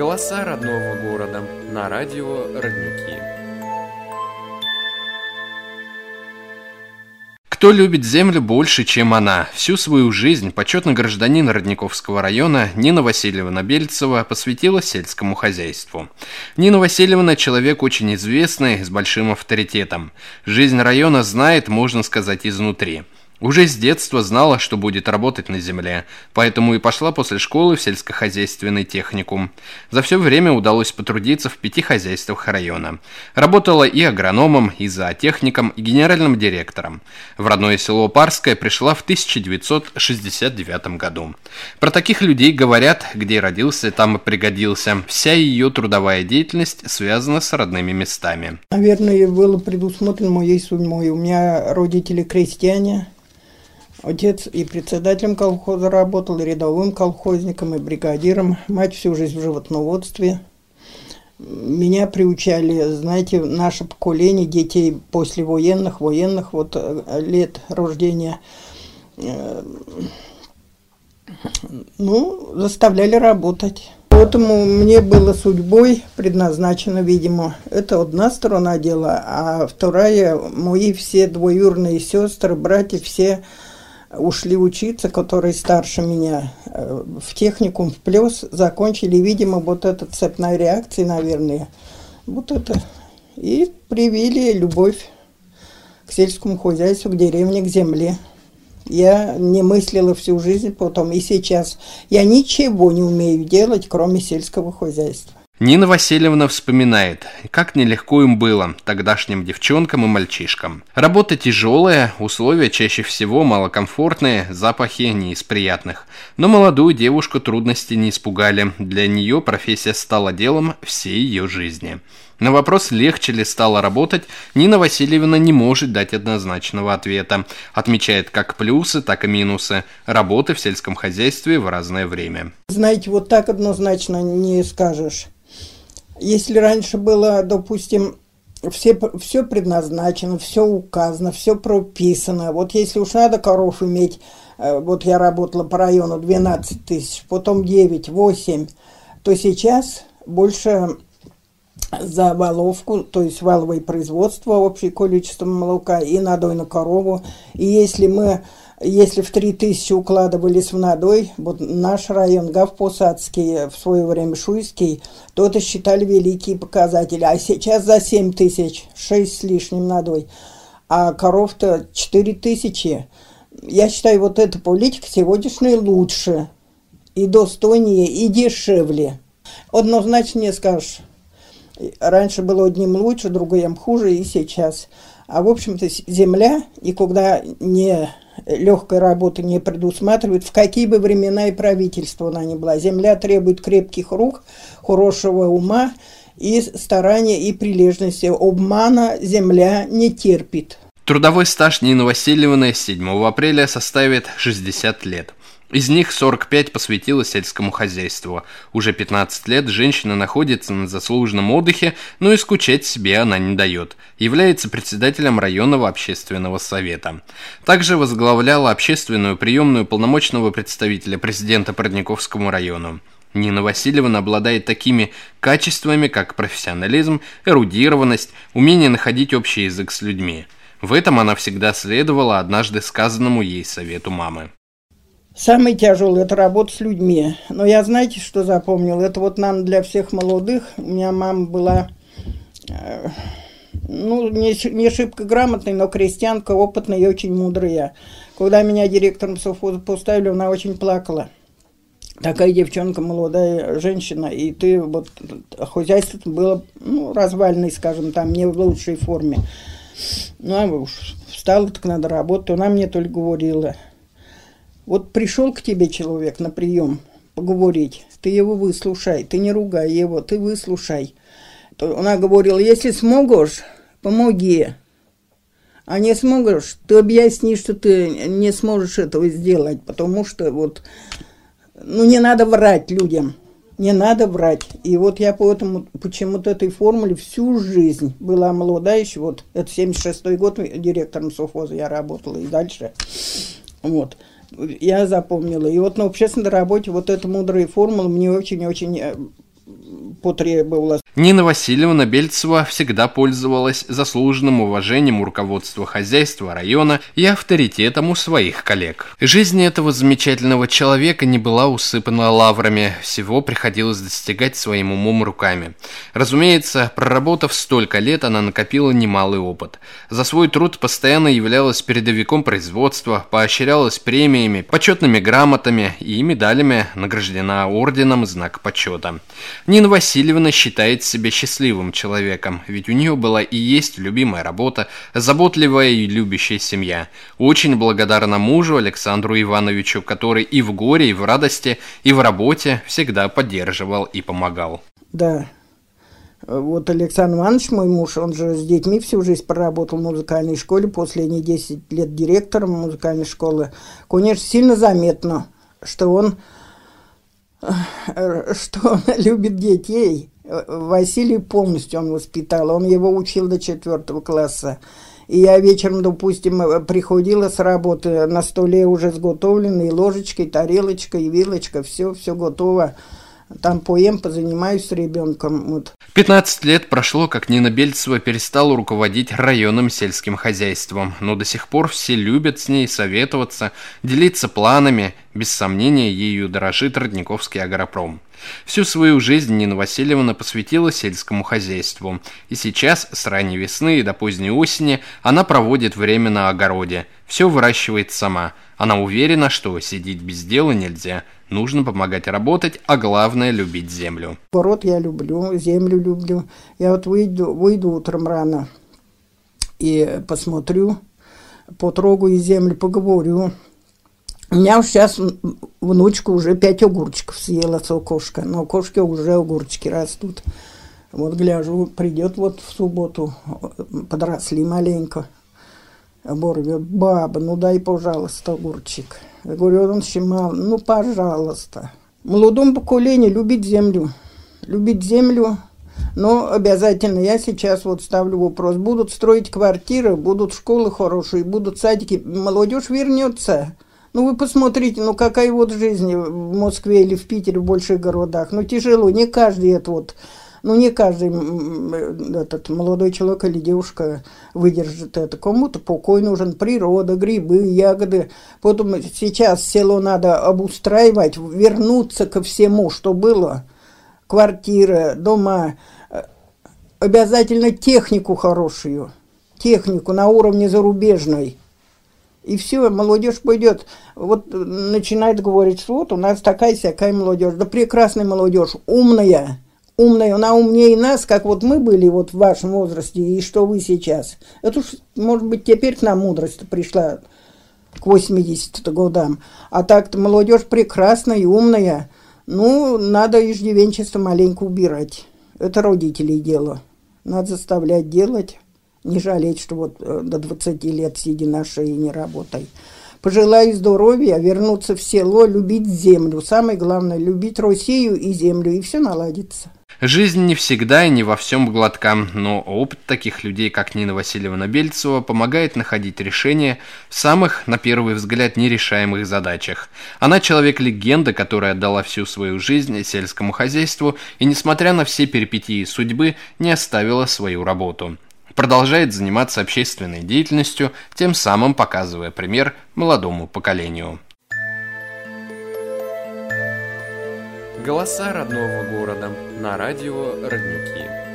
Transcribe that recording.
Голоса родного города на радио Родники. Кто любит землю больше, чем она? Всю свою жизнь почетный гражданин Родниковского района Нина Васильевна Бельцева посвятила сельскому хозяйству. Нина Васильевна – человек очень известный, с большим авторитетом. Жизнь района знает, можно сказать, изнутри – уже с детства знала, что будет работать на земле, поэтому и пошла после школы в сельскохозяйственный техникум. За все время удалось потрудиться в пяти хозяйствах района. Работала и агрономом, и зоотехником, и генеральным директором. В родное село Парское пришла в 1969 году. Про таких людей говорят, где родился, там и пригодился. Вся ее трудовая деятельность связана с родными местами. Наверное, было предусмотрено моей судьбой. У меня родители крестьяне, Отец и председателем колхоза работал, и рядовым колхозником, и бригадиром. Мать всю жизнь в животноводстве. Меня приучали, знаете, наше поколение детей послевоенных, военных вот э, лет рождения, э, ну, заставляли работать. Поэтому мне было судьбой предназначено, видимо, это одна сторона дела, а вторая, мои все двоюрные сестры, братья, все ушли учиться, которые старше меня, э, в техникум, в плюс, закончили, видимо, вот эта цепная реакция, наверное, вот это, и привили любовь к сельскому хозяйству, к деревне, к земле. Я не мыслила всю жизнь потом, и сейчас я ничего не умею делать, кроме сельского хозяйства. Нина Васильевна вспоминает, как нелегко им было, тогдашним девчонкам и мальчишкам. Работа тяжелая, условия чаще всего малокомфортные, запахи не из приятных. Но молодую девушку трудности не испугали, для нее профессия стала делом всей ее жизни. На вопрос, легче ли стало работать, Нина Васильевна не может дать однозначного ответа. Отмечает как плюсы, так и минусы работы в сельском хозяйстве в разное время. Знаете, вот так однозначно не скажешь. Если раньше было, допустим, все, все предназначено, все указано, все прописано. Вот если уж надо коров иметь, э, вот я работала по району 12 тысяч, потом 9, 8, то сейчас больше за валовку, то есть валовое производство, общее количество молока и надой на корову. И если мы если в 3000 укладывались в надой, вот наш район Гавпосадский, в свое время Шуйский, то это считали великие показатели. А сейчас за 7 тысяч, 6 с лишним надой. А коров-то 4 тысячи. Я считаю, вот эта политика сегодняшняя лучше, и достойнее, и дешевле. Однозначно не скажешь. Раньше было одним лучше, другим хуже, и сейчас. А в общем-то земля, и когда не легкой работы не предусматривает, в какие бы времена и правительства она ни была. Земля требует крепких рук, хорошего ума и старания и прилежности. Обмана земля не терпит. Трудовой стаж Нины Васильевны с 7 апреля составит 60 лет. Из них 45 посвятила сельскому хозяйству. Уже 15 лет женщина находится на заслуженном отдыхе, но и скучать себе она не дает. Является председателем районного общественного совета. Также возглавляла общественную приемную полномочного представителя президента по Родниковскому району. Нина Васильевна обладает такими качествами, как профессионализм, эрудированность, умение находить общий язык с людьми. В этом она всегда следовала однажды сказанному ей совету мамы. Самый тяжелый – это работа с людьми. Но я, знаете, что запомнил? Это вот нам для всех молодых. У меня мама была, э, ну, не, не шибко грамотной, но крестьянка, опытная и очень мудрая. Когда меня директором совхоза поставили, она очень плакала. Такая девчонка, молодая женщина, и ты вот хозяйство было ну, развальное, скажем, там не в лучшей форме. Ну, а встала, так надо работать. Она мне только говорила – вот пришел к тебе человек на прием поговорить, ты его выслушай, ты не ругай его, ты выслушай. Она говорила, если сможешь, помоги. А не сможешь, ты объясни, что ты не сможешь этого сделать, потому что вот, ну не надо врать людям, не надо врать. И вот я поэтому почему-то этой формуле всю жизнь была молодая еще, вот это 76-й год директором совхоза я работала и дальше. Вот я запомнила. И вот на общественной работе вот эта мудрая формула мне очень-очень э, потребовалось. Нина Васильевна Бельцева всегда пользовалась заслуженным уважением у руководства хозяйства района и авторитетом у своих коллег. Жизнь этого замечательного человека не была усыпана лаврами, всего приходилось достигать своим умом руками. Разумеется, проработав столько лет, она накопила немалый опыт. За свой труд постоянно являлась передовиком производства, поощрялась премиями, почетными грамотами и медалями, награждена орденом знак почета. Нина Васильевна считает себя счастливым человеком, ведь у нее была и есть любимая работа, заботливая и любящая семья. Очень благодарна мужу Александру Ивановичу, который и в горе, и в радости, и в работе всегда поддерживал и помогал. Да, вот Александр Иванович, мой муж, он же с детьми всю жизнь проработал в музыкальной школе, последние 10 лет директором музыкальной школы. Конечно, сильно заметно, что он, э, что он любит детей. Василий полностью он воспитал, он его учил до четвертого класса. И я вечером, допустим, приходила с работы, на столе уже сготовленные ложечкой, тарелочкой, вилочка, все, все готово там поем, позанимаюсь с ребенком. Вот. 15 лет прошло, как Нина Бельцева перестала руководить районным сельским хозяйством, но до сих пор все любят с ней советоваться, делиться планами, без сомнения ею дорожит Родниковский агропром. Всю свою жизнь Нина Васильевна посвятила сельскому хозяйству, и сейчас, с ранней весны и до поздней осени, она проводит время на огороде, все выращивает сама. Она уверена, что сидеть без дела нельзя – Нужно помогать работать, а главное – любить землю. Город я люблю, землю люблю. Я вот выйду, выйду утром рано и посмотрю, потрогаю землю, поговорю. У меня сейчас внучка уже пять огурчиков съела с окошка. На окошке уже огурчики растут. Вот гляжу, придет вот в субботу, подросли маленько. Борвет, баба, ну дай, пожалуйста, огурчик. Я говорю, он мало. Ну, пожалуйста. Молодому поколению любить землю. Любить землю, но обязательно я сейчас вот ставлю вопрос. Будут строить квартиры, будут школы хорошие, будут садики. Молодежь вернется. Ну, вы посмотрите, ну, какая вот жизнь в Москве или в Питере, в больших городах. Ну, тяжело, не каждый это вот ну, не каждый этот молодой человек или девушка выдержит это. Кому-то покой нужен, природа, грибы, ягоды. Потом сейчас село надо обустраивать, вернуться ко всему, что было. Квартира, дома. Обязательно технику хорошую. Технику на уровне зарубежной. И все, молодежь пойдет, вот начинает говорить, что вот у нас такая всякая молодежь. Да прекрасная молодежь, умная умная, она умнее нас, как вот мы были вот в вашем возрасте, и что вы сейчас. Это уж, может быть, теперь к нам мудрость пришла к 80 годам. А так-то молодежь прекрасная и умная. Ну, надо иждивенчество маленько убирать. Это родителей дело. Надо заставлять делать, не жалеть, что вот э, до 20 лет сиди на шее и не работай. Пожелаю здоровья, вернуться в село, любить землю. Самое главное, любить Россию и землю, и все наладится. Жизнь не всегда и не во всем гладка, но опыт таких людей, как Нина Васильевна Бельцева, помогает находить решения в самых, на первый взгляд, нерешаемых задачах. Она человек-легенда, которая отдала всю свою жизнь сельскому хозяйству и, несмотря на все перипетии судьбы, не оставила свою работу продолжает заниматься общественной деятельностью, тем самым показывая пример молодому поколению. Голоса родного города на радио «Родники».